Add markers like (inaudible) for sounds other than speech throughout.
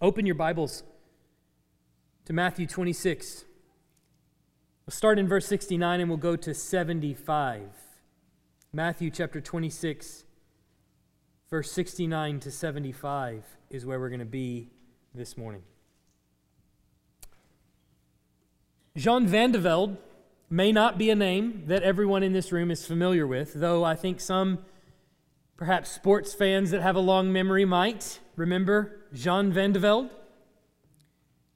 Open your Bibles to Matthew 26. We'll start in verse 69 and we'll go to 75. Matthew chapter 26, verse 69 to 75 is where we're going to be this morning. Jean Van de Velde may not be a name that everyone in this room is familiar with, though I think some, perhaps sports fans that have a long memory, might remember Jean Van de Velde.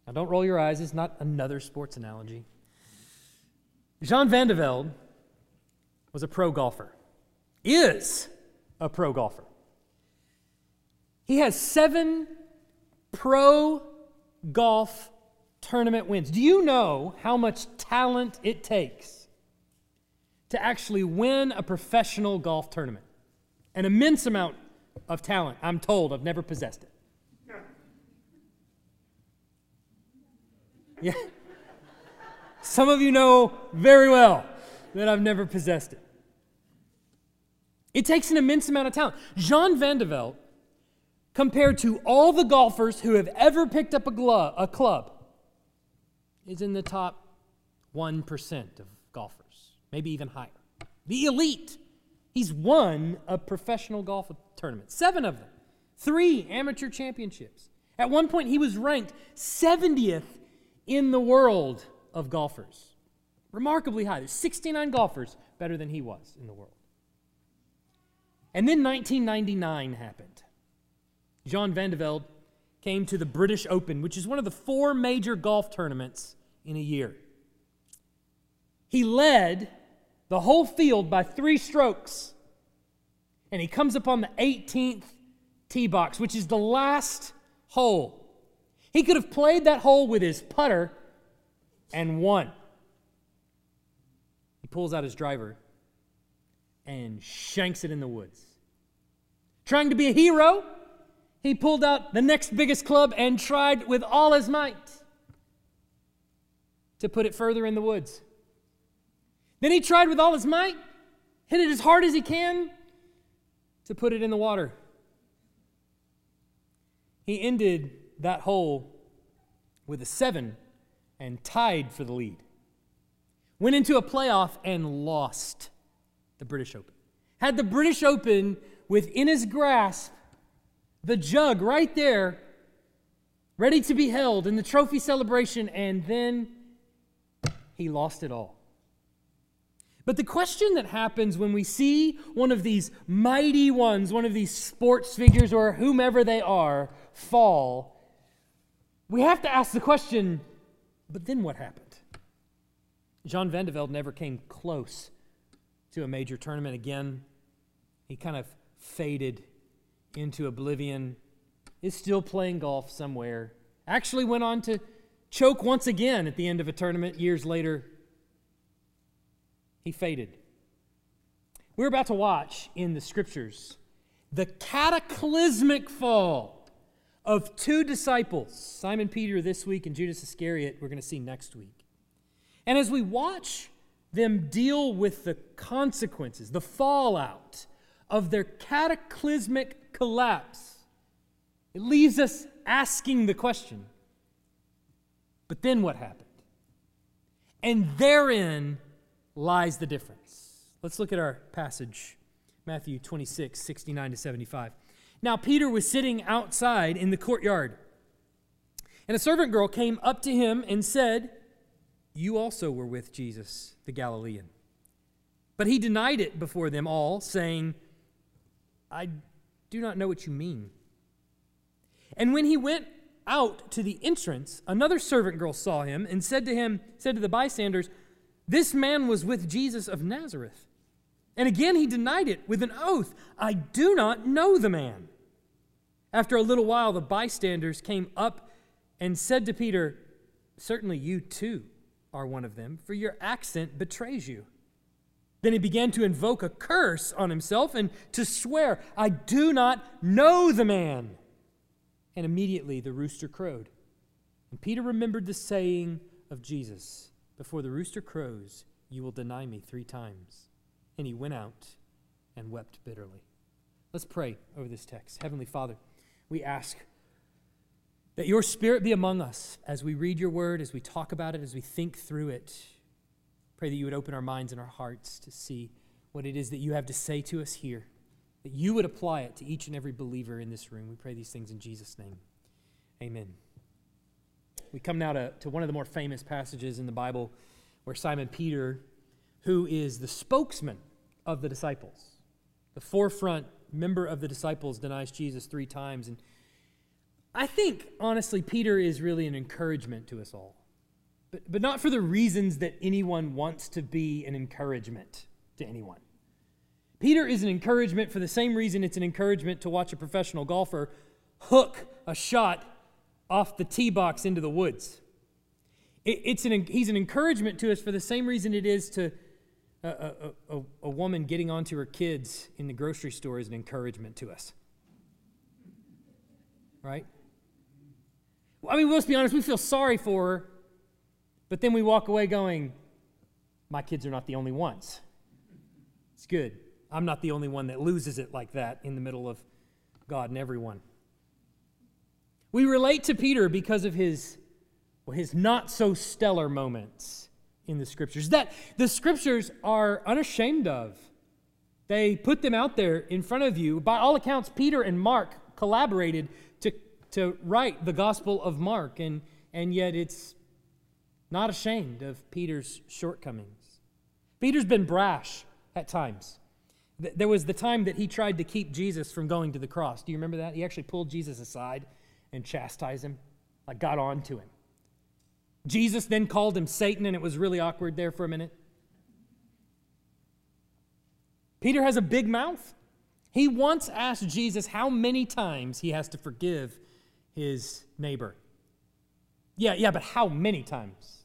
Now, don't roll your eyes, it's not another sports analogy. Jean Van de Velde was a pro golfer, is a pro golfer. He has seven pro golf tournament wins. Do you know how much talent it takes to actually win a professional golf tournament? An immense amount of talent, I'm told. I've never possessed it. Yeah. Some of you know very well that I've never possessed it. It takes an immense amount of talent. Jean Van de Velde, compared to all the golfers who have ever picked up a, glove, a club, is in the top 1% of golfers, maybe even higher. The elite. He's won a professional golf tournament, seven of them, three amateur championships. At one point, he was ranked 70th in the world of golfers. Remarkably high. There's 69 golfers better than he was in the world. And then 1999 happened. Jean Van de Velde came to the British Open, which is one of the four major golf tournaments in a year. He led the whole field by three strokes. And he comes upon the 18th tee box, which is the last hole. He could have played that hole with his putter and won. He pulls out his driver and shanks it in the woods. Trying to be a hero, he pulled out the next biggest club and tried with all his might to put it further in the woods. Then he tried with all his might, hit it as hard as he can to put it in the water. He ended that hole with a seven and tied for the lead. Went into a playoff and lost the British Open. Had the British Open within his grasp, the jug right there, ready to be held in the trophy celebration, and then he lost it all. But the question that happens when we see one of these mighty ones, one of these sports figures or whomever they are, fall, we have to ask the question but then what happened? Jean Van de Velde never came close to a major tournament again. He kind of faded into oblivion, is still playing golf somewhere. Actually went on to choke once again at the end of a tournament years later. He faded. We're about to watch in the scriptures the cataclysmic fall of two disciples, Simon Peter this week and Judas Iscariot, we're going to see next week. And as we watch them deal with the consequences, the fallout of their cataclysmic collapse, it leaves us asking the question but then what happened? And therein lies the difference. Let's look at our passage, Matthew 26, 69 to 75. Now, Peter was sitting outside in the courtyard, and a servant girl came up to him and said, You also were with Jesus, the Galilean. But he denied it before them all, saying, I do not know what you mean. And when he went out to the entrance, another servant girl saw him and said to him, said to the bystanders, This man was with Jesus of Nazareth. And again he denied it with an oath, I do not know the man. After a little while, the bystanders came up and said to Peter, Certainly you too are one of them, for your accent betrays you. Then he began to invoke a curse on himself and to swear, I do not know the man. And immediately the rooster crowed. And Peter remembered the saying of Jesus Before the rooster crows, you will deny me three times. And he went out and wept bitterly. Let's pray over this text. Heavenly Father, we ask That your spirit be among us as we read your word, as we talk about it, as we think through it. Pray that you would open our minds and our hearts to see what it is that you have to say to us here, that you would apply it to each and every believer in this room. We pray these things in Jesus' name. Amen. We come now to, to one of the more famous passages in the Bible where Simon Peter, who is the spokesman of the disciples, the forefront member of the disciples, denies Jesus three times. And I think, honestly, Peter is really an encouragement to us all. But, but not for the reasons that anyone wants to be an encouragement to anyone. Peter is an encouragement for the same reason it's an encouragement to watch a professional golfer hook a shot off the tee box into the woods. It, it's an, he's an encouragement to us for the same reason it is to a, a, a, a woman getting onto her kids in the grocery store is an encouragement to us. Right? I mean, let's be honest, we feel sorry for her, but then we walk away going, My kids are not the only ones. It's good. I'm not the only one that loses it like that in the middle of God and everyone. We relate to Peter because of his, well, his not so stellar moments in the scriptures that the scriptures are unashamed of. They put them out there in front of you. By all accounts, Peter and Mark collaborated to, to write the Gospel of Mark, and, and yet it's not ashamed of Peter's shortcomings. Peter's been brash at times. There was the time that he tried to keep Jesus from going to the cross. Do you remember that? He actually pulled Jesus aside and chastise him, like got on to him. Jesus then called him Satan, and it was really awkward there for a minute. Peter has a big mouth. He once asked Jesus how many times he has to forgive his neighbor. Yeah, yeah, but how many times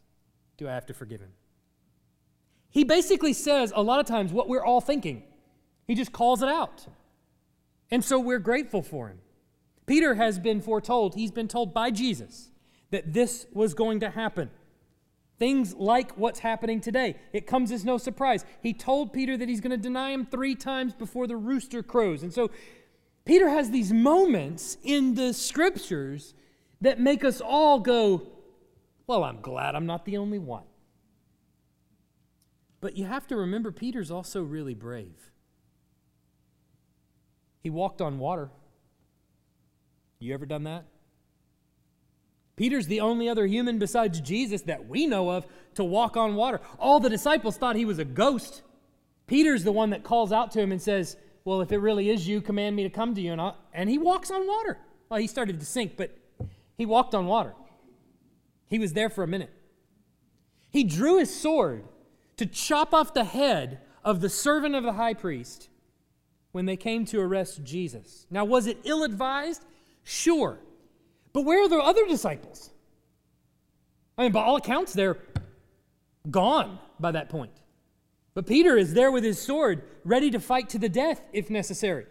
do I have to forgive him? He basically says a lot of times what we're all thinking. He just calls it out. And so we're grateful for him. Peter has been foretold, he's been told by Jesus that this was going to happen. Things like what's happening today. It comes as no surprise. He told Peter that he's going to deny him three times before the rooster crows. And so Peter has these moments in the scriptures that make us all go, Well, I'm glad I'm not the only one. But you have to remember, Peter's also really brave. He walked on water. You ever done that? Peter's the only other human besides Jesus that we know of to walk on water. All the disciples thought he was a ghost. Peter's the one that calls out to him and says, Well, if it really is you, command me to come to you. And, and he walks on water. Well, he started to sink, but he walked on water. He was there for a minute. He drew his sword to chop off the head of the servant of the high priest when they came to arrest Jesus. Now, was it ill advised? Sure. But where are the other disciples? I mean, by all accounts, they're gone by that point. But Peter is there with his sword, ready to fight to the death if necessary.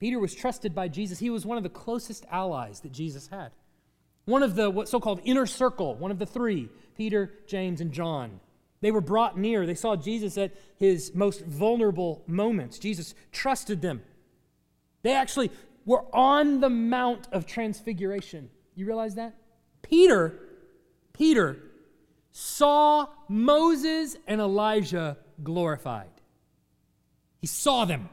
Peter was trusted by Jesus. He was one of the closest allies that Jesus had. One of the what so-called inner circle, one of the three, Peter, James, and John. They were brought near. They saw Jesus at his most vulnerable moments. Jesus trusted them. They actually were on the Mount of Transfiguration. You realize that? Peter, Peter saw Moses and Elijah glorified. He saw them.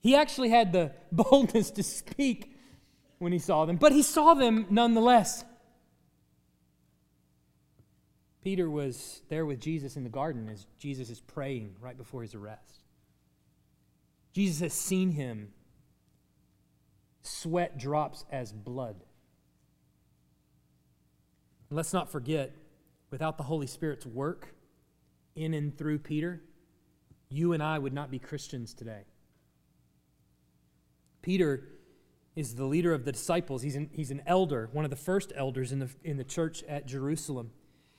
He actually had the (laughs) boldness to speak when he saw them, but he saw them nonetheless. Peter was there with Jesus in the garden as Jesus is praying right before his arrest. Jesus has seen him sweat drops as blood. And let's not forget, without the Holy Spirit's work in and through Peter, you and I would not be Christians today. Peter is the leader of the disciples. He's an, he's an elder, one of the first elders in the, in the church at Jerusalem.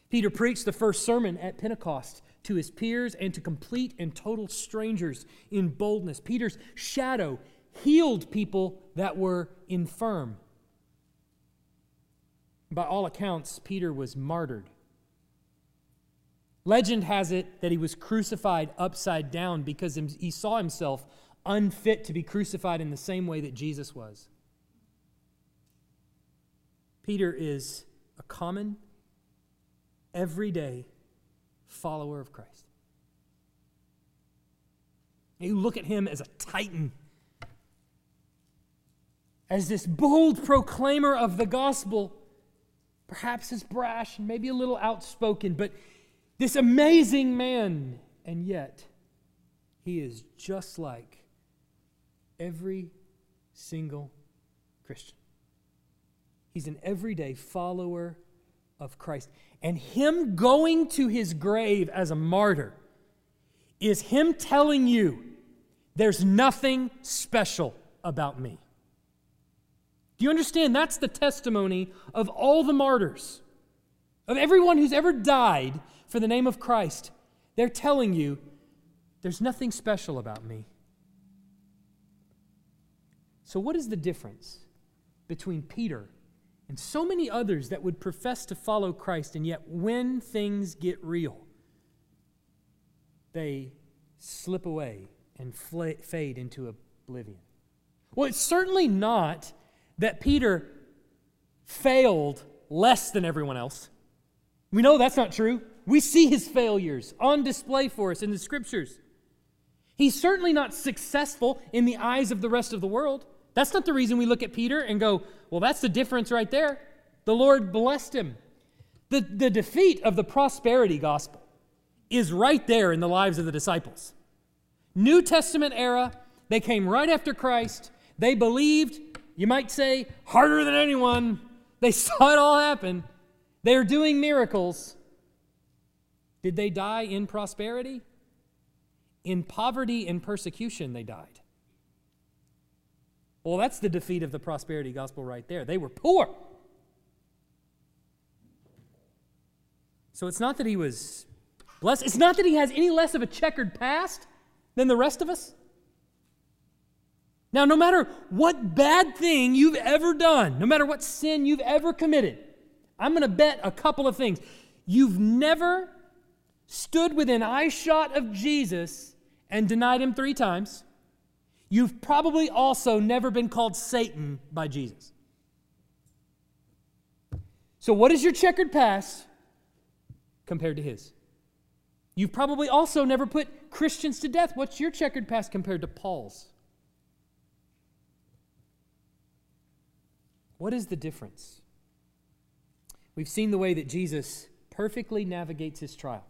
Peter preached the first sermon at Pentecost to his peers and to complete and total strangers in boldness. Peter's shadow healed people that were infirm. By all accounts, Peter was martyred. Legend has it that he was crucified upside down because he saw himself unfit to be crucified in the same way that Jesus was. Peter is a common, everyday follower of Christ. You look at him as a titan, as this bold proclaimer of the gospel, perhaps as brash and maybe a little outspoken, but this amazing man, and yet he is just like every single Christian. He's an everyday follower of Christ. And him going to his grave as a martyr is him telling you there's nothing special about me. Do you understand? That's the testimony of all the martyrs, of everyone who's ever died for the name of Christ. They're telling you there's nothing special about me. So, what is the difference between Peter and so many others that would profess to follow Christ, and yet when things get real, they slip away and fade into oblivion? Well, it's certainly not that Peter failed less than everyone else. We know that's not true. We see his failures on display for us in the scriptures. He's certainly not successful in the eyes of the rest of the world. That's not the reason we look at Peter and go, well, that's the difference right there. The Lord blessed him. The, the defeat of the prosperity gospel is right there in the lives of the disciples. New Testament era, they came right after Christ. They believed, you might say, harder than anyone. They (laughs) saw it all happen. They're doing miracles. Did they die in prosperity? In poverty and persecution, they died. Well, that's the defeat of the prosperity gospel right there. They were poor. So it's not that he was blessed, it's not that he has any less of a checkered past than the rest of us. Now, no matter what bad thing you've ever done, no matter what sin you've ever committed, I'm going to bet a couple of things. You've never stood within eyeshot of Jesus and denied him three times. You've probably also never been called Satan by Jesus. So, what is your checkered past compared to his? You've probably also never put Christians to death. What's your checkered past compared to Paul's? What is the difference? We've seen the way that Jesus perfectly navigates his trial.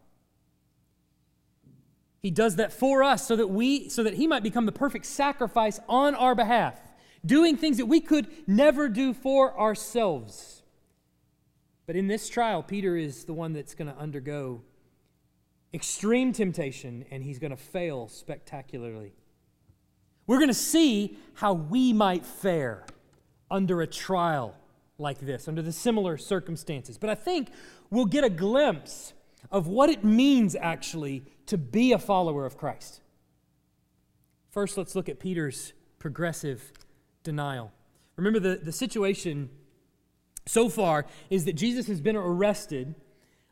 He does that for us so that we so that he might become the perfect sacrifice on our behalf, doing things that we could never do for ourselves. But in this trial, Peter is the one that's going to undergo extreme temptation and he's going to fail spectacularly. We're going to see how we might fare under a trial like this, under the similar circumstances. But I think we'll get a glimpse of what it means actually to be a follower of Christ. First, let's look at Peter's progressive denial. Remember, the, the situation so far is that Jesus has been arrested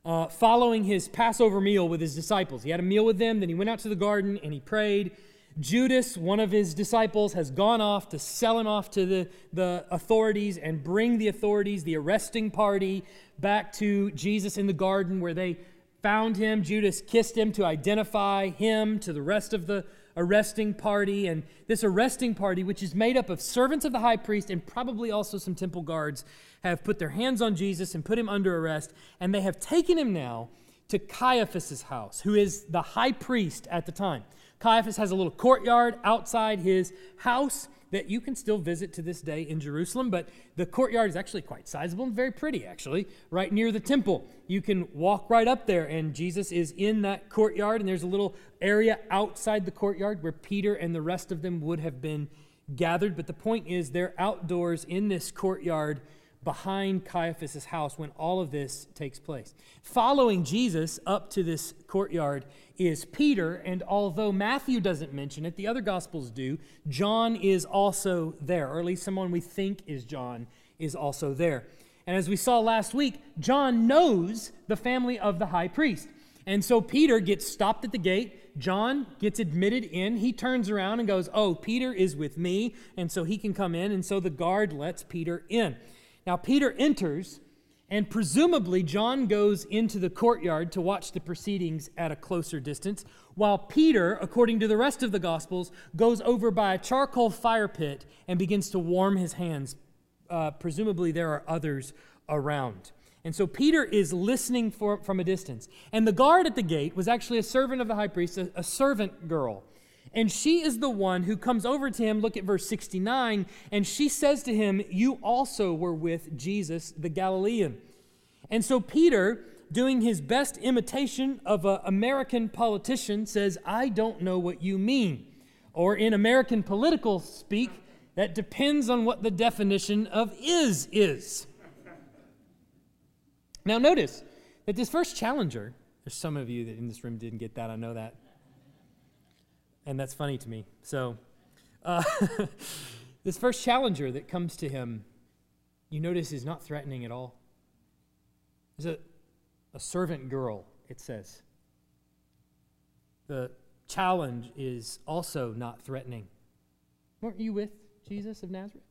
uh, following his Passover meal with his disciples. He had a meal with them, then he went out to the garden and he prayed. Judas, one of his disciples, has gone off to sell him off to the, the authorities and bring the authorities, the arresting party, back to Jesus in the garden where they found him. Judas kissed him to identify him to the rest of the arresting party. And this arresting party, which is made up of servants of the high priest and probably also some temple guards, have put their hands on Jesus and put him under arrest. And they have taken him now to Caiaphas's house, who is the high priest at the time. Caiaphas has a little courtyard outside his house that you can still visit to this day in Jerusalem, but the courtyard is actually quite sizable and very pretty, actually, right near the temple. You can walk right up there, and Jesus is in that courtyard, and there's a little area outside the courtyard where Peter and the rest of them would have been gathered. But the point is, they're outdoors in this courtyard behind Caiaphas' house when all of this takes place. Following Jesus up to this courtyard is Peter, and although Matthew doesn't mention it, the other Gospels do, John is also there, or at least someone we think is John is also there. And as we saw last week, John knows the family of the high priest. And so Peter gets stopped at the gate. John gets admitted in. He turns around and goes, Oh, Peter is with me. And so he can come in. And so the guard lets Peter in. Now, Peter enters, and presumably John goes into the courtyard to watch the proceedings at a closer distance, while Peter, according to the rest of the Gospels, goes over by a charcoal fire pit and begins to warm his hands. Uh, presumably, there are others around. And so Peter is listening for, from a distance. And the guard at the gate was actually a servant of the high priest, a, a servant girl. And she is the one who comes over to him. Look at verse 69. And she says to him, You also were with Jesus the Galilean. And so Peter, doing his best imitation of an American politician, says, I don't know what you mean. Or in American political speak, that depends on what the definition of is is. Now, notice that this first challenger, there's some of you that in this room didn't get that, I know that. And that's funny to me. So, uh, (laughs) this first challenger that comes to him, you notice is not threatening at all. Is a, a servant girl, it says. The challenge is also not threatening. Weren't you with Jesus of Nazareth?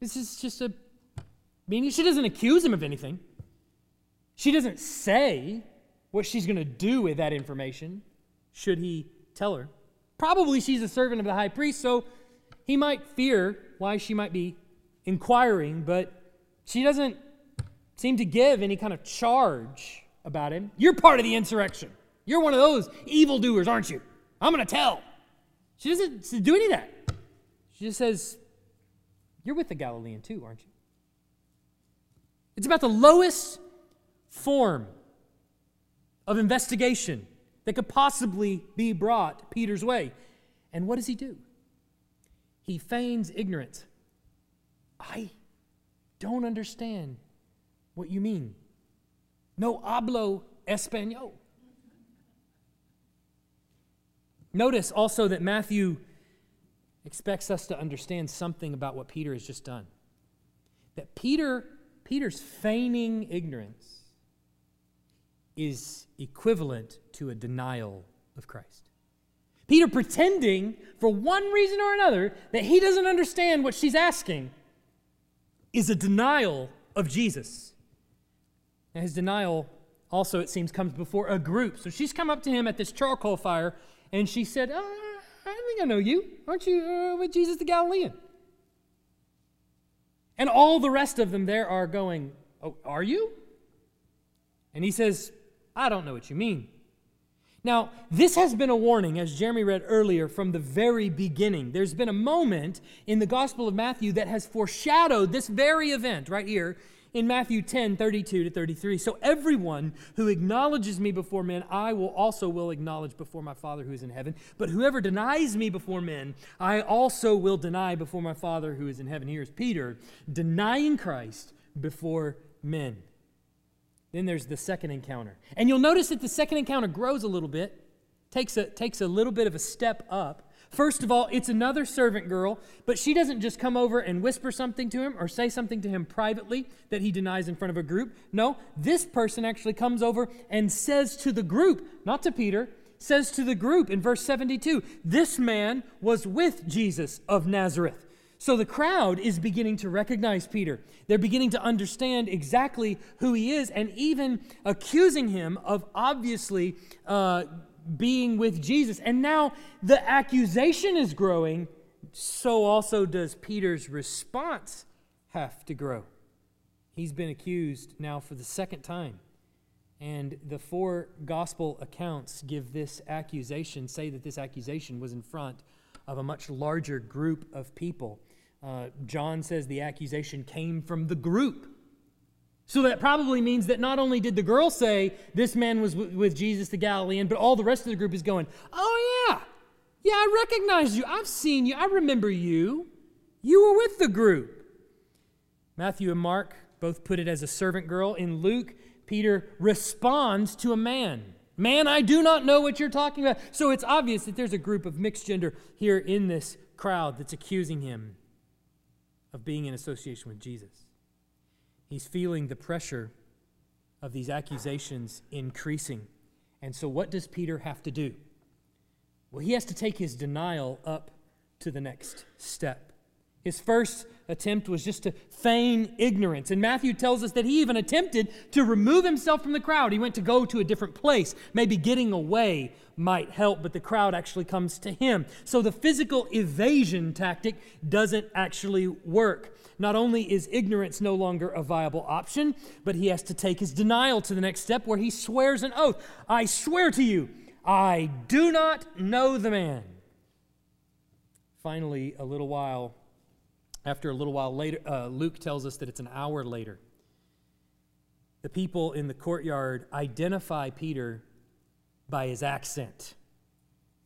This is just a Meaning she doesn't accuse him of anything. She doesn't say what she's going to do with that information, should he tell her. Probably she's a servant of the high priest, so he might fear why she might be inquiring, but she doesn't seem to give any kind of charge about him. You're part of the insurrection. You're one of those evildoers, aren't you? I'm going to tell. She doesn't do any of that. She just says, You're with the Galilean too, aren't you? It's about the lowest form of investigation that could possibly be brought Peter's way. And what does he do? He feigns ignorance. I don't understand what you mean. No hablo español. Notice also that Matthew expects us to understand something about what Peter has just done. That Peter Peter's feigning ignorance is equivalent to a denial of Christ. Peter pretending, for one reason or another, that he doesn't understand what she's asking is a denial of Jesus. And his denial also, it seems, comes before a group. So she's come up to him at this charcoal fire and she said, uh, I think I know you. Aren't you uh, with Jesus the Galilean? And all the rest of them there are going, Oh, are you? And he says, I don't know what you mean. Now, this has been a warning, as Jeremy read earlier, from the very beginning. There's been a moment in the Gospel of Matthew that has foreshadowed this very event right here in Matthew 10, 32 to 33. So everyone who acknowledges me before men, I will also will acknowledge before my Father who is in heaven. But whoever denies me before men, I also will deny before my Father who is in heaven. Here's Peter denying Christ before men. Then there's the second encounter. And you'll notice that the second encounter grows a little bit, takes a, takes a little bit of a step up. First of all, it's another servant girl, but she doesn't just come over and whisper something to him or say something to him privately that he denies in front of a group. No, this person actually comes over and says to the group, not to Peter, says to the group in verse 72 this man was with Jesus of Nazareth. So the crowd is beginning to recognize Peter. They're beginning to understand exactly who he is and even accusing him of obviously uh, being with Jesus. And now the accusation is growing, so also does Peter's response have to grow. He's been accused now for the second time. And the four gospel accounts give this accusation, say that this accusation was in front of a much larger group of people. Uh, John says the accusation came from the group so that probably means that not only did the girl say this man was w- with Jesus the Galilean, but all the rest of the group is going, Oh, yeah, yeah, I recognize you. I've seen you. I remember you. You were with the group. Matthew and Mark both put it as a servant girl. In Luke, Peter responds to a man. Man, I do not know what you're talking about. So it's obvious that there's a group of mixed gender here in this crowd that's accusing him of being in association with Jesus. He's feeling the pressure of these accusations increasing. And so, what does Peter have to do? Well, he has to take his denial up to the next step. His first attempt was just to feign ignorance. And Matthew tells us that he even attempted to remove himself from the crowd. He went to go to a different place. Maybe getting away might help, but the crowd actually comes to him. So the physical evasion tactic doesn't actually work. Not only is ignorance no longer a viable option, but he has to take his denial to the next step where he swears an oath I swear to you, I do not know the man. Finally, a little while after a little while later, uh, Luke tells us that it's an hour later. The people in the courtyard identify Peter by his accent.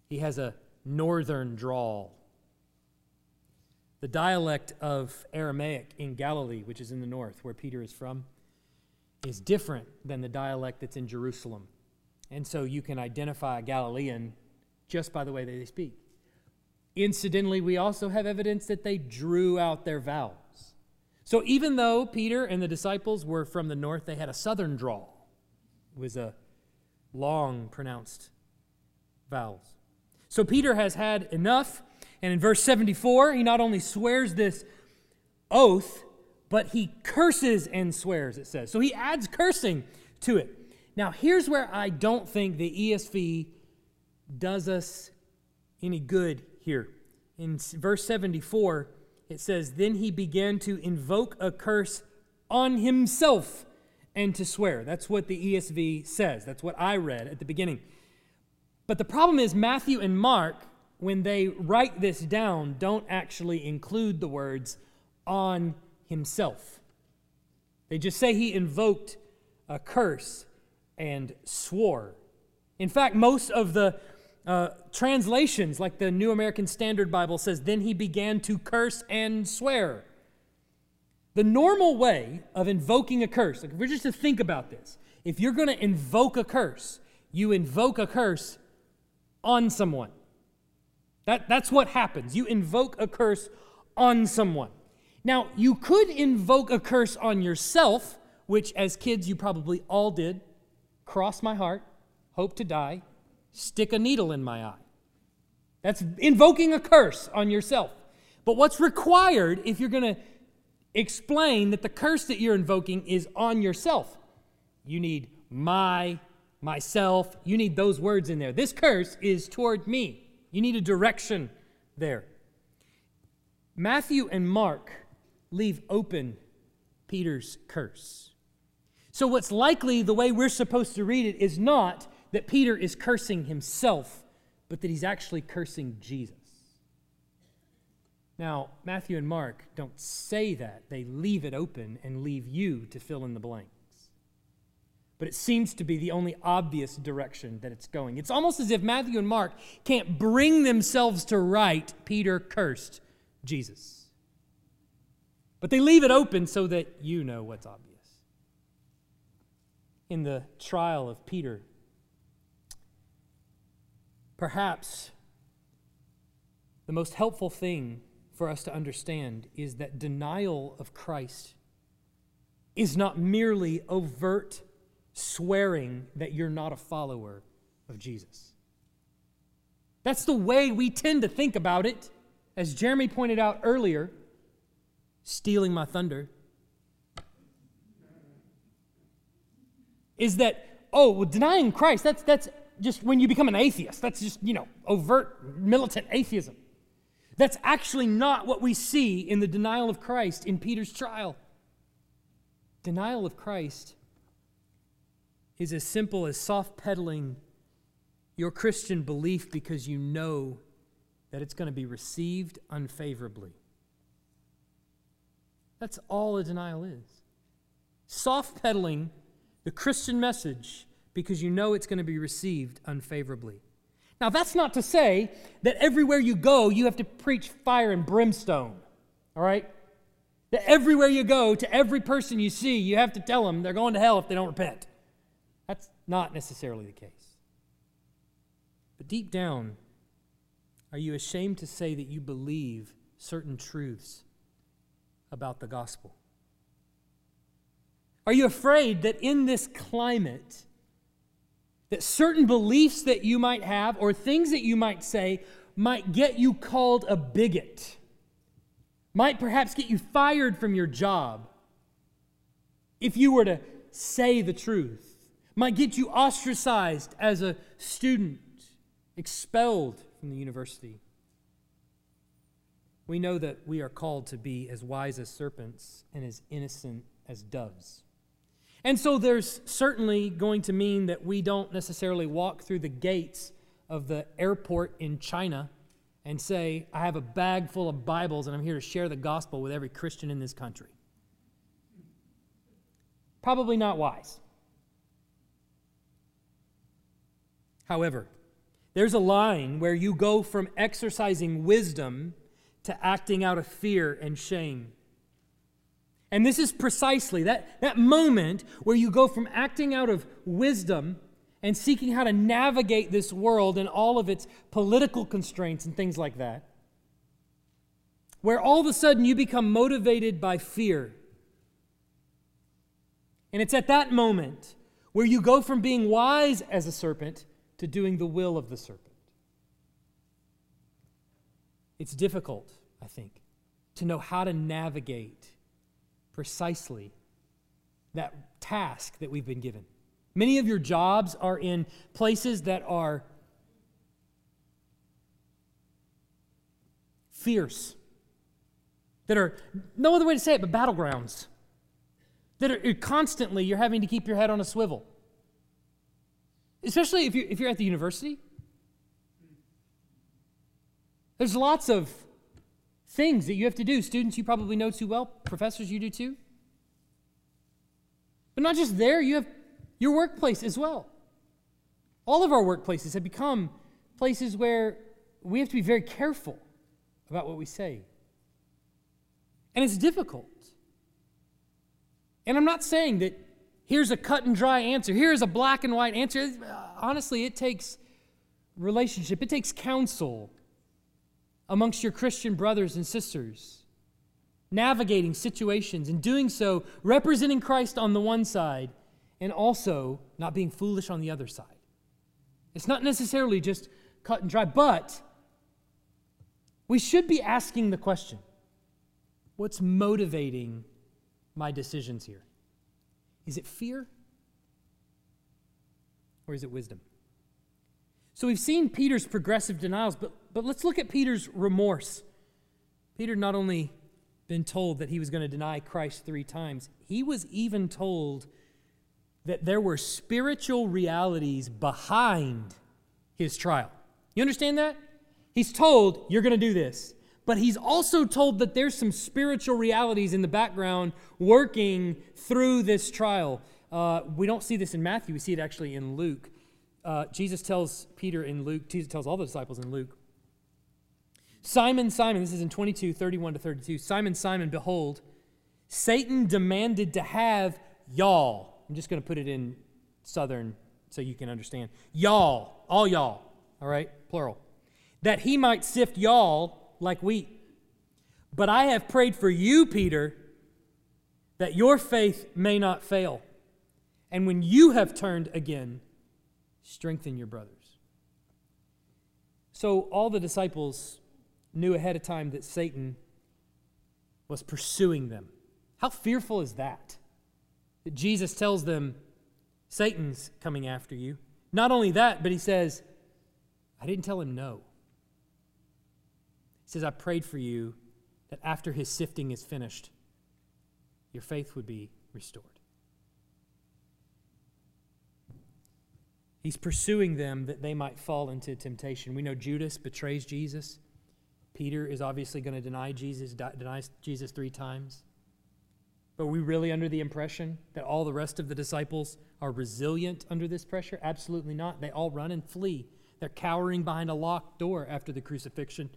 He has a northern drawl. The dialect of Aramaic in Galilee, which is in the north, where Peter is from, is different than the dialect that's in Jerusalem. And so you can identify a Galilean just by the way that they speak. Incidentally, we also have evidence that they drew out their vowels. So even though Peter and the disciples were from the north, they had a southern drawl. It was a long pronounced vowels. So Peter has had enough, and in verse 74, he not only swears this oath, but he curses and swears, it says. So he adds cursing to it. Now, here's where I don't think the ESV does us any good here. In verse 74, it says, Then he began to invoke a curse on himself and to swear. That's what the ESV says. That's what I read at the beginning. But the problem is, Matthew and Mark, when they write this down, don't actually include the words on himself. They just say he invoked a curse and swore. In fact, most of the uh, translations, like the New American Standard Bible, says, Then he began to curse and swear. The normal way of invoking a curse, like if we're just to think about this, if you're going to invoke a curse, you invoke a curse on someone. That, that's what happens. You invoke a curse on someone. Now, you could invoke a curse on yourself, which as kids you probably all did cross my heart, hope to die, stick a needle in my eye. That's invoking a curse on yourself. But what's required if you're going to explain that the curse that you're invoking is on yourself? You need my, myself. You need those words in there. This curse is toward me. You need a direction there. Matthew and Mark leave open Peter's curse. So, what's likely the way we're supposed to read it is not that Peter is cursing himself, but that he's actually cursing Jesus. Now, Matthew and Mark don't say that. They leave it open and leave you to fill in the blanks. But it seems to be the only obvious direction that it's going. It's almost as if Matthew and Mark can't bring themselves to write Peter cursed Jesus. But they leave it open so that you know what's obvious. In the trial of Peter, Perhaps the most helpful thing for us to understand is that denial of Christ is not merely overt swearing that you're not a follower of Jesus. That's the way we tend to think about it. As Jeremy pointed out earlier, stealing my thunder, is that, oh, well, denying Christ, that's, that's just when you become an atheist. That's just, you know, overt militant atheism. That's actually not what we see in the denial of Christ in Peter's trial. Denial of Christ is as simple as soft pedaling your Christian belief because you know that it's going to be received unfavorably. That's all a denial is. Soft pedaling the Christian message because you know it's going to be received unfavorably. Now, that's not to say that everywhere you go, you have to preach fire and brimstone, all right? That everywhere you go, to every person you see, you have to tell them they're going to hell if they don't repent. That's not necessarily the case. But deep down, are you ashamed to say that you believe certain truths about the gospel? Are you afraid that in this climate, that certain beliefs that you might have or things that you might say might get you called a bigot might perhaps get you fired from your job if you were to say the truth, might get you ostracized as a student, expelled from the university. We know that we are called to be as wise as serpents and as innocent as doves. And so there's certainly going to mean that we don't necessarily walk through the gates of the airport in China and say, I have a bag full of Bibles and I'm here to share the gospel with every Christian in this country. Probably not wise. However, there's a line where you go from exercising wisdom to acting out of fear and shame. And this is precisely that, that moment where you go from acting out of wisdom and seeking how to navigate this world and all of its political constraints and things like that, where all of a sudden you become motivated by fear. And it's at that moment where you go from being wise as a serpent to doing the will of the serpent. It's difficult, I think, to know how to navigate precisely that task that we've been given. Many of your jobs are in places that are fierce, that are, no other way to say it, but battlegrounds, that are constantly, you're having to keep your head on a swivel. Especially if you're, if you're at the university. There's lots of things that you have to do. Students, you probably know too well. Professors, you do too. But not just there, you have your workplace as well. All of our workplaces have become places where we have to be very careful about what we say. And it's difficult. And I'm not saying that here's a cut and dry answer, here's a black and white answer. Honestly, it takes relationship, it takes counsel amongst your Christian brothers and sisters, navigating situations and doing so, representing Christ on the one side and also not being foolish on the other side. It's not necessarily just cut and dry, but we should be asking the question what's motivating my decisions here? Is it fear or is it wisdom? So we've seen Peter's progressive denials, but, but let's look at Peter's remorse. Peter not only been told that he was going to deny Christ three times, he was even told that there were spiritual realities behind his trial. You understand that? He's told, you're going to do this. But he's also told that there's some spiritual realities in the background working through this trial. Uh, we don't see this in Matthew, we see it actually in Luke uh, Jesus tells Peter in Luke, Jesus tells all the disciples in Luke, Simon, Simon, this is in 22, 31 to 32. Simon, Simon, behold, Satan demanded to have y'all. I'm just going to put it in southern so you can understand. Y'all, all y'all, all right, plural. That he might sift y'all like wheat. But I have prayed for you, Peter, that your faith may not fail. And when you have turned again, strengthen your brothers. So all the disciples knew ahead of time that Satan was pursuing them. How fearful is that? That Jesus tells them, Satan's coming after you. Not only that, but he says, I didn't tell him no. He says, I prayed for you that after his sifting is finished, your faith would be restored. He's pursuing them that they might fall into temptation. We know Judas betrays Jesus. Peter is obviously going to deny Jesus, denies Jesus three times. But are we really under the impression that all the rest of the disciples are resilient under this pressure? Absolutely not. They all run and flee. They're cowering behind a locked door after the crucifixion.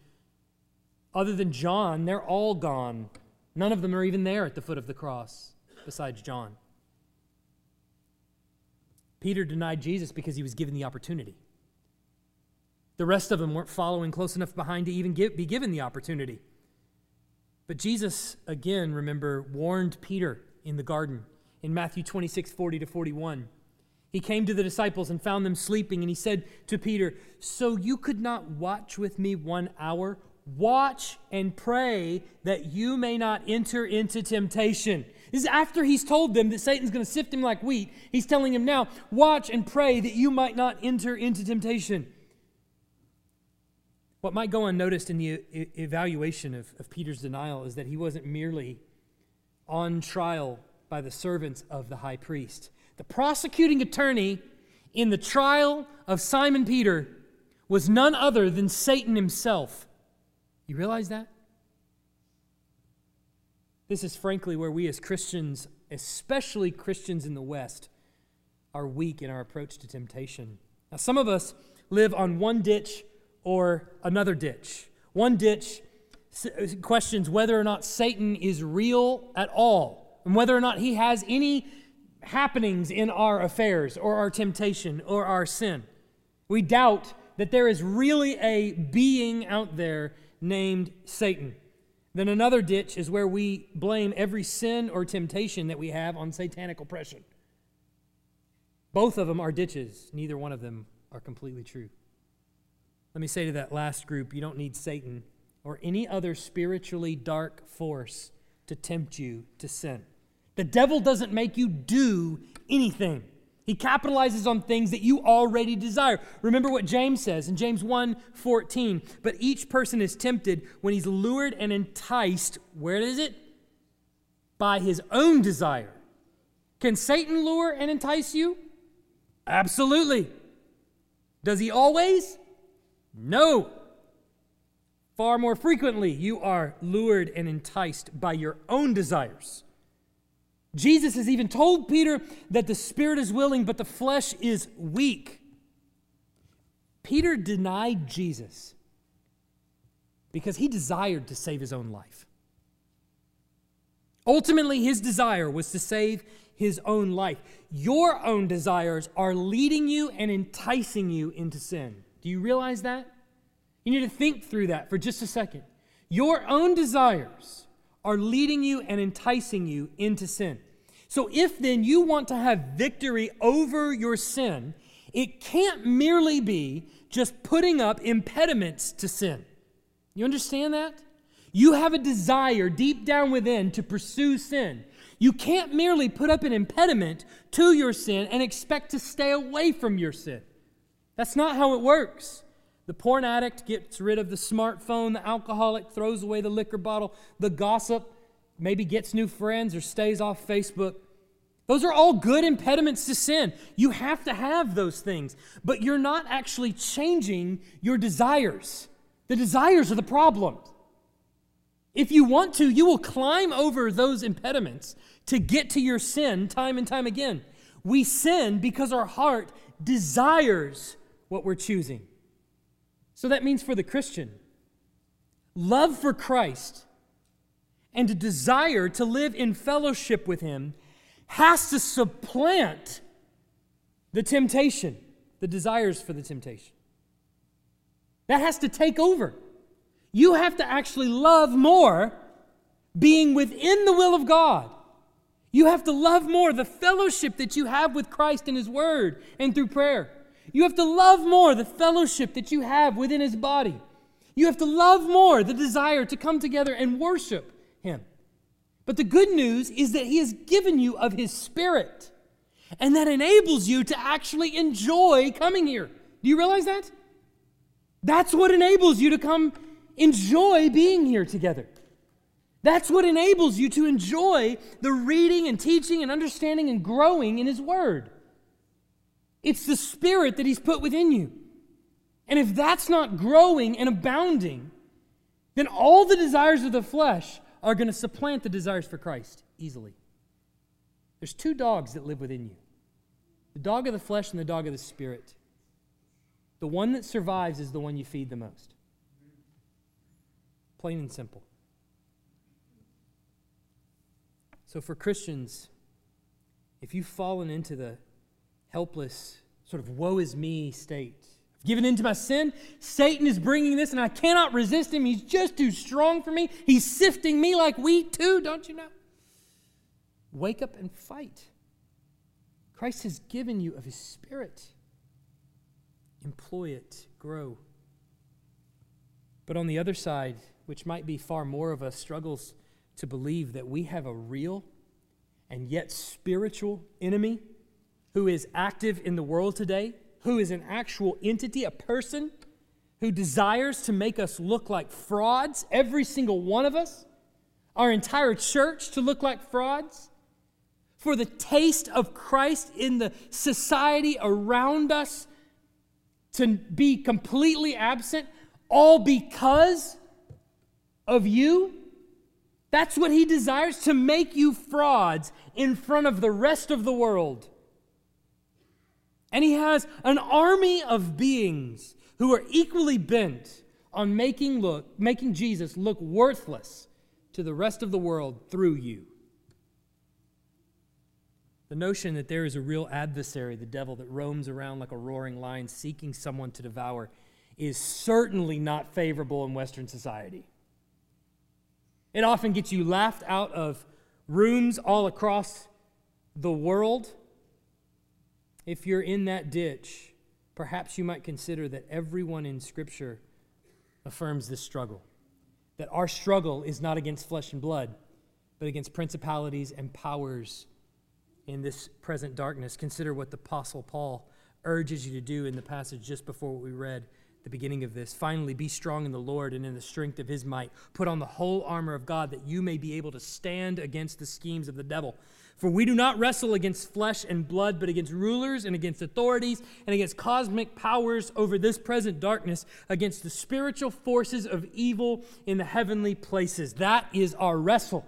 Other than John, they're all gone. None of them are even there at the foot of the cross, besides John. Peter denied Jesus because he was given the opportunity. The rest of them weren't following close enough behind to even be given the opportunity. But Jesus, again, remember, warned Peter in the garden in Matthew 26, 40 to 41. He came to the disciples and found them sleeping, and he said to Peter, So you could not watch with me one hour? Watch and pray that you may not enter into temptation. This is after he's told them that Satan's going to sift him like wheat. He's telling him now, watch and pray that you might not enter into temptation. What might go unnoticed in the evaluation of, of Peter's denial is that he wasn't merely on trial by the servants of the high priest. The prosecuting attorney in the trial of Simon Peter was none other than Satan himself. You realize that? This is frankly where we as Christians, especially Christians in the West, are weak in our approach to temptation. Now, some of us live on one ditch or another ditch. One ditch uh, questions whether or not Satan is real at all and whether or not he has any happenings in our affairs or our temptation or our sin. We doubt that there is really a being out there named Satan. Then another ditch is where we blame every sin or temptation that we have on satanic oppression. Both of them are ditches, neither one of them are completely true. Let me say to that last group you don't need Satan or any other spiritually dark force to tempt you to sin. The devil doesn't make you do anything. He capitalizes on things that you already desire. Remember what James says in James 1 14. But each person is tempted when he's lured and enticed, where is it? By his own desire. Can Satan lure and entice you? Absolutely. Does he always? No. Far more frequently, you are lured and enticed by your own desires. Jesus has even told Peter that the spirit is willing, but the flesh is weak. Peter denied Jesus because he desired to save his own life. Ultimately, his desire was to save his own life. Your own desires are leading you and enticing you into sin. Do you realize that? You need to think through that for just a second. Your own desires are leading you and enticing you into sin. So, if then you want to have victory over your sin, it can't merely be just putting up impediments to sin. You understand that? You have a desire deep down within to pursue sin. You can't merely put up an impediment to your sin and expect to stay away from your sin. That's not how it works. The porn addict gets rid of the smartphone, the alcoholic throws away the liquor bottle, the gossip maybe gets new friends or stays off Facebook. Those are all good impediments to sin. You have to have those things, but you're not actually changing your desires. The desires are the problem. If you want to, you will climb over those impediments to get to your sin time and time again. We sin because our heart desires what we're choosing. So that means for the Christian, love for Christ and a desire to live in fellowship with Him has to supplant the temptation, the desires for the temptation. That has to take over. You have to actually love more being within the will of God. You have to love more the fellowship that you have with Christ in His Word and through prayer. You have to love more the fellowship that you have within His body. You have to love more the desire to come together and worship. But the good news is that He has given you of His Spirit, and that enables you to actually enjoy coming here. Do you realize that? That's what enables you to come enjoy being here together. That's what enables you to enjoy the reading and teaching and understanding and growing in His Word. It's the Spirit that He's put within you. And if that's not growing and abounding, then all the desires of the flesh are going to supplant the desires for Christ easily. There's two dogs that live within you the dog of the flesh and the dog of the spirit. The one that survives is the one you feed the most. Plain and simple. So, for Christians, if you've fallen into the helpless, sort of woe is me state. I've given into my sin. Satan is bringing this, and I cannot resist him. He's just too strong for me. He's sifting me like wheat, too, don't you know? Wake up and fight. Christ has given you of his spirit. Employ it, grow. But on the other side, which might be far more of us, struggles to believe that we have a real and yet spiritual enemy who is active in the world today, who is an actual entity, a person who desires to make us look like frauds, every single one of us, our entire church to look like frauds, for the taste of Christ in the society around us to be completely absent, all because of you? That's what he desires to make you frauds in front of the rest of the world. And he has an army of beings who are equally bent on making look making Jesus look worthless to the rest of the world through you. The notion that there is a real adversary, the devil, that roams around like a roaring lion seeking someone to devour is certainly not favorable in Western society. It often gets you laughed out of rooms all across the world. If you're in that ditch, perhaps you might consider that everyone in Scripture affirms this struggle. That our struggle is not against flesh and blood, but against principalities and powers in this present darkness. Consider what the Apostle Paul urges you to do in the passage just before what we read the beginning of this. Finally, be strong in the Lord and in the strength of his might. Put on the whole armor of God that you may be able to stand against the schemes of the devil. For we do not wrestle against flesh and blood, but against rulers and against authorities and against cosmic powers over this present darkness, against the spiritual forces of evil in the heavenly places. That is our wrestle.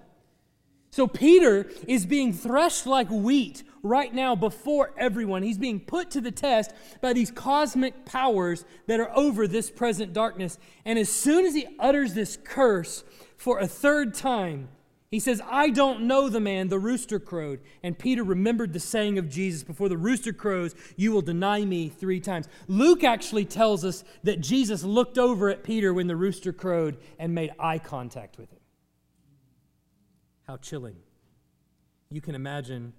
So Peter is being threshed like wheat right now before everyone. He's being put to the test by these cosmic powers that are over this present darkness. And as soon as he utters this curse for a third time, he says, I don't know the man, the rooster crowed. And Peter remembered the saying of Jesus before the rooster crows, you will deny me three times. Luke actually tells us that Jesus looked over at Peter when the rooster crowed and made eye contact with him. How chilling. You can imagine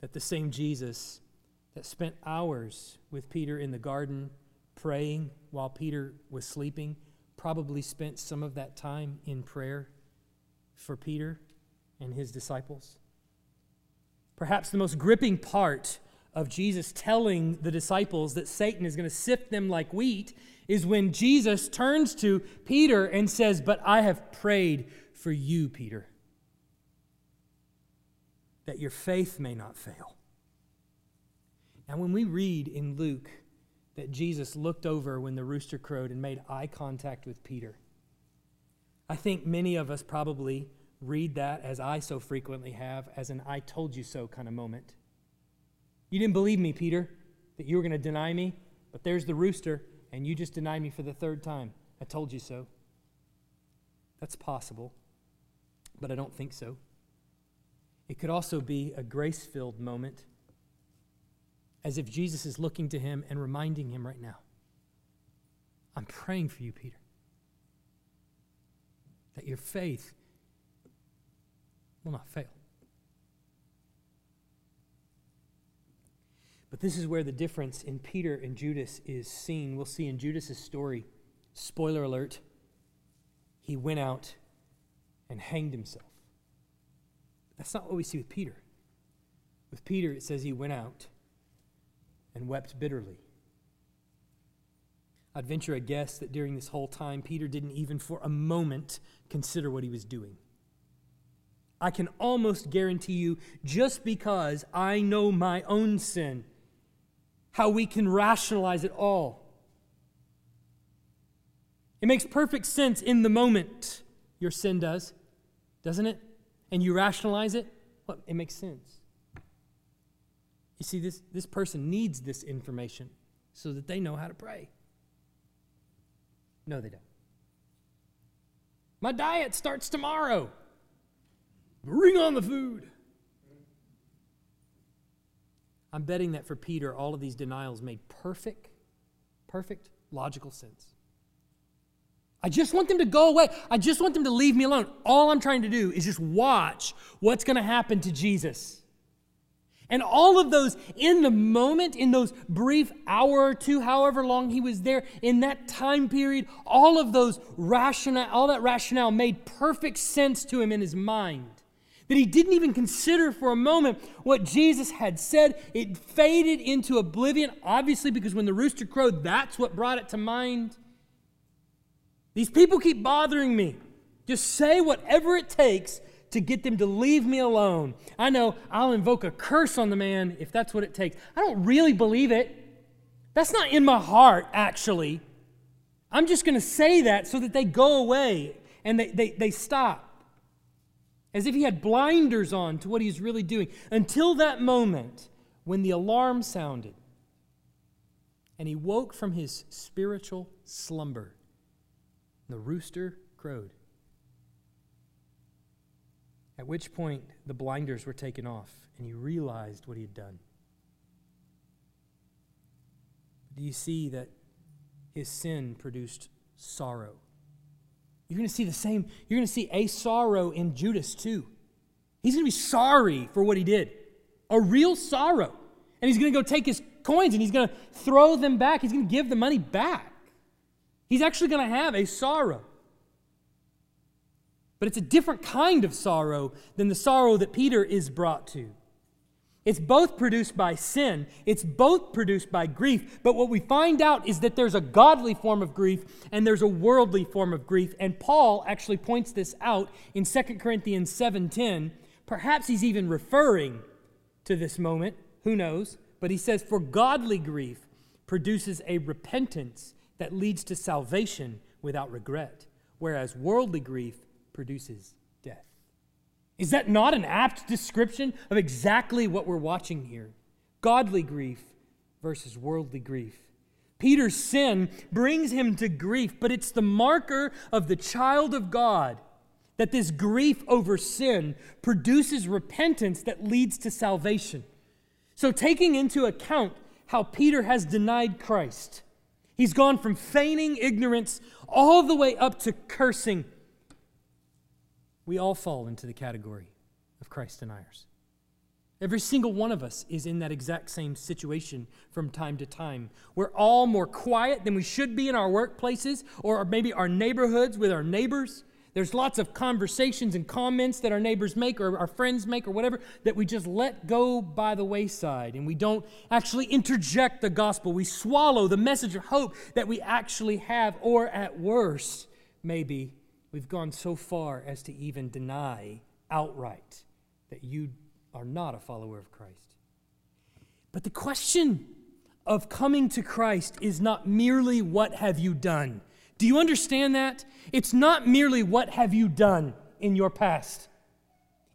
that the same Jesus that spent hours with Peter in the garden praying while Peter was sleeping probably spent some of that time in prayer for Peter and his disciples. Perhaps the most gripping part of Jesus telling the disciples that Satan is going to sift them like wheat is when Jesus turns to Peter and says, But I have prayed for you, Peter that your faith may not fail. Now, when we read in Luke that Jesus looked over when the rooster crowed and made eye contact with Peter, I think many of us probably read that, as I so frequently have, as an I told you so kind of moment. You didn't believe me, Peter, that you were going to deny me, but there's the rooster, and you just denied me for the third time. I told you so. That's possible, but I don't think so. It could also be a grace filled moment, as if Jesus is looking to him and reminding him right now I'm praying for you, Peter, that your faith will not fail. But this is where the difference in Peter and Judas is seen. We'll see in Judas's story, spoiler alert, he went out and hanged himself. That's not what we see with Peter. With Peter, it says he went out and wept bitterly. I'd venture a guess that during this whole time, Peter didn't even for a moment consider what he was doing. I can almost guarantee you, just because I know my own sin, how we can rationalize it all. It makes perfect sense in the moment, your sin does, doesn't it? And you rationalize it, well, it makes sense. You see, this, this person needs this information so that they know how to pray. No, they don't. My diet starts tomorrow. Bring on the food. I'm betting that for Peter, all of these denials made perfect, perfect logical sense. I just want them to go away. I just want them to leave me alone. All I'm trying to do is just watch what's going to happen to Jesus. And all of those in the moment, in those brief hour or two, however long he was there, in that time period, all of those rationale, all that rationale made perfect sense to him in his mind. That he didn't even consider for a moment what Jesus had said. It faded into oblivion, obviously, because when the rooster crowed, that's what brought it to mind. These people keep bothering me. Just say whatever it takes to get them to leave me alone. I know I'll invoke a curse on the man if that's what it takes. I don't really believe it. That's not in my heart, actually. I'm just going to say that so that they go away and they, they, they stop. As if he had blinders on to what he's really doing. Until that moment when the alarm sounded and he woke from his spiritual slumber. The rooster crowed. At which point, the blinders were taken off, and he realized what he had done. Do you see that his sin produced sorrow? You're going to see the same, you're going to see a sorrow in Judas too. He's going to be sorry for what he did, a real sorrow. And he's going to go take his coins and he's going to throw them back. He's going to give the money back. He's actually going to have a sorrow. But it's a different kind of sorrow than the sorrow that Peter is brought to. It's both produced by sin, it's both produced by grief, but what we find out is that there's a godly form of grief and there's a worldly form of grief, and Paul actually points this out in 2 Corinthians 7:10. Perhaps he's even referring to this moment, who knows, but he says for godly grief produces a repentance that leads to salvation without regret, whereas worldly grief produces death. Is that not an apt description of exactly what we're watching here? Godly grief versus worldly grief. Peter's sin brings him to grief, but it's the marker of the child of God that this grief over sin produces repentance that leads to salvation. So, taking into account how Peter has denied Christ, he's gone from feigning ignorance all the way up to cursing we all fall into the category of Christ deniers. Every single one of us is in that exact same situation from time to time. We're all more quiet than we should be in our workplaces or maybe our neighborhoods with our neighbors. There's lots of conversations and comments that our neighbors make or our friends make or whatever that we just let go by the wayside and we don't actually interject the gospel. We swallow the message of hope that we actually have, or at worst, maybe We've gone so far as to even deny outright that you are not a follower of Christ. But the question of coming to Christ is not merely what have you done. Do you understand that? It's not merely what have you done in your past.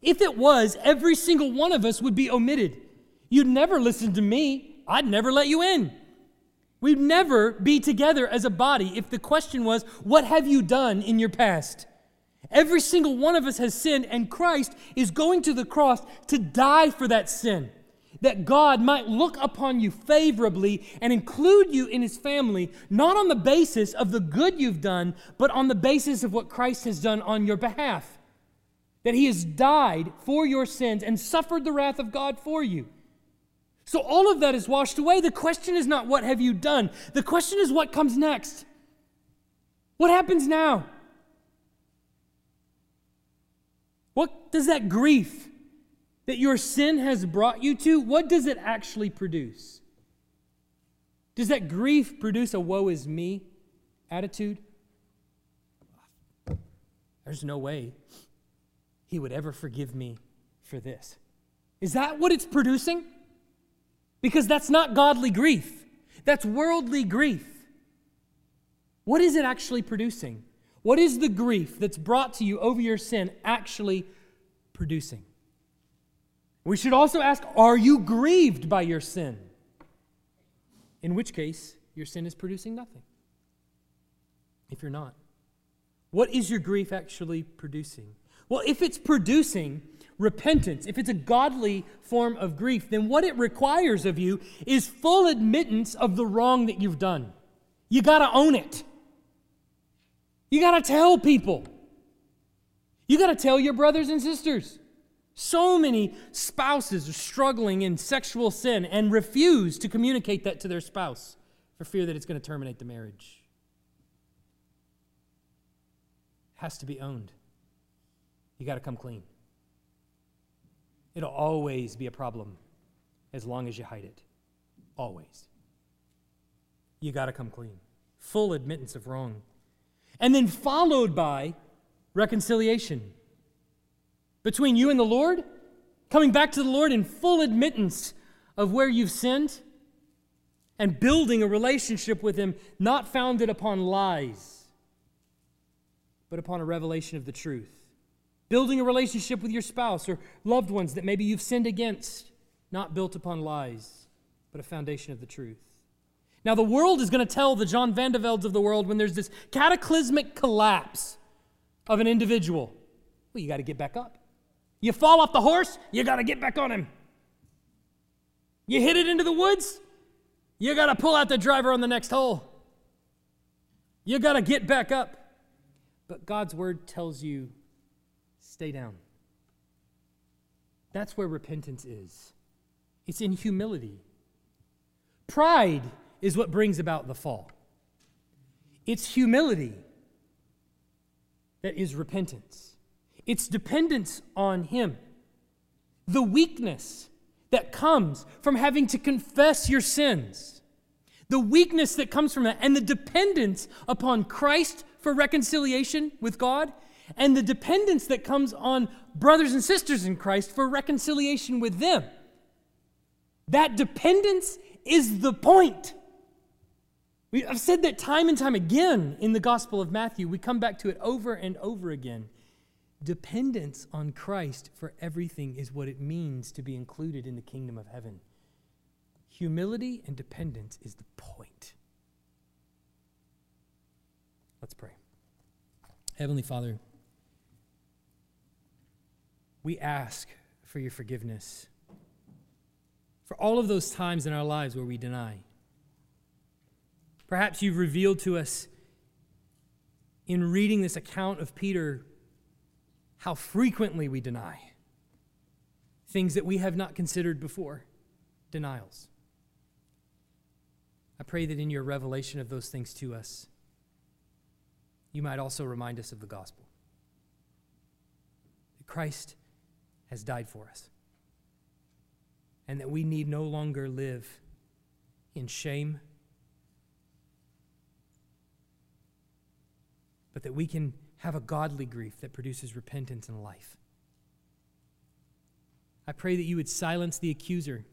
If it was, every single one of us would be omitted. You'd never listen to me, I'd never let you in. We'd never be together as a body if the question was, What have you done in your past? Every single one of us has sinned, and Christ is going to the cross to die for that sin, that God might look upon you favorably and include you in his family, not on the basis of the good you've done, but on the basis of what Christ has done on your behalf. That he has died for your sins and suffered the wrath of God for you. So all of that is washed away. The question is not what have you done? The question is what comes next? What happens now? What does that grief that your sin has brought you to, what does it actually produce? Does that grief produce a woe is me attitude? There's no way he would ever forgive me for this. Is that what it's producing? Because that's not godly grief, that's worldly grief. What is it actually producing? What is the grief that's brought to you over your sin actually producing? We should also ask Are you grieved by your sin? In which case, your sin is producing nothing. If you're not, what is your grief actually producing? Well, if it's producing repentance, if it's a godly form of grief, then what it requires of you is full admittance of the wrong that you've done. You got to own it. You got to tell people. You got to tell your brothers and sisters. So many spouses are struggling in sexual sin and refuse to communicate that to their spouse for fear that it's going to terminate the marriage. It has to be owned. You got to come clean. It'll always be a problem as long as you hide it. Always. You got to come clean. Full admittance of wrong. And then followed by reconciliation between you and the Lord, coming back to the Lord in full admittance of where you've sinned, and building a relationship with Him not founded upon lies, but upon a revelation of the truth. Building a relationship with your spouse or loved ones that maybe you've sinned against, not built upon lies, but a foundation of the truth. Now, the world is going to tell the John Vandeveldes of the world when there's this cataclysmic collapse of an individual, well, you got to get back up. You fall off the horse, you got to get back on him. You hit it into the woods, you got to pull out the driver on the next hole. You got to get back up. But God's word tells you stay down. That's where repentance is. It's in humility. Pride is what brings about the fall. It's humility that is repentance. It's dependence on Him. The weakness that comes from having to confess your sins, the weakness that comes from that, and the dependence upon Christ for reconciliation with God, and the dependence that comes on brothers and sisters in Christ for reconciliation with them. That dependence is the point. I've said that time and time again in the Gospel of Matthew. We come back to it over and over again. Dependence on Christ for everything is what it means to be included in the kingdom of heaven. Humility and dependence is the point. Let's pray. Heavenly Father, we ask for your forgiveness for all of those times in our lives where we deny. Perhaps you've revealed to us in reading this account of Peter how frequently we deny things that we have not considered before denials. I pray that in your revelation of those things to us, you might also remind us of the gospel. That Christ has died for us, and that we need no longer live in shame, but that we can have a godly grief that produces repentance and life. I pray that you would silence the accuser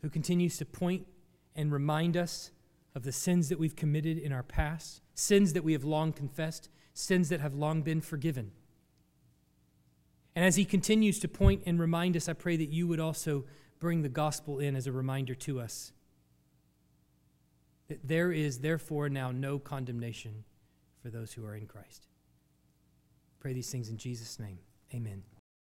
who continues to point and remind us of the sins that we've committed in our past, sins that we have long confessed, sins that have long been forgiven. And as he continues to point and remind us, I pray that you would also bring the gospel in as a reminder to us that there is therefore now no condemnation for those who are in Christ. Pray these things in Jesus' name. Amen.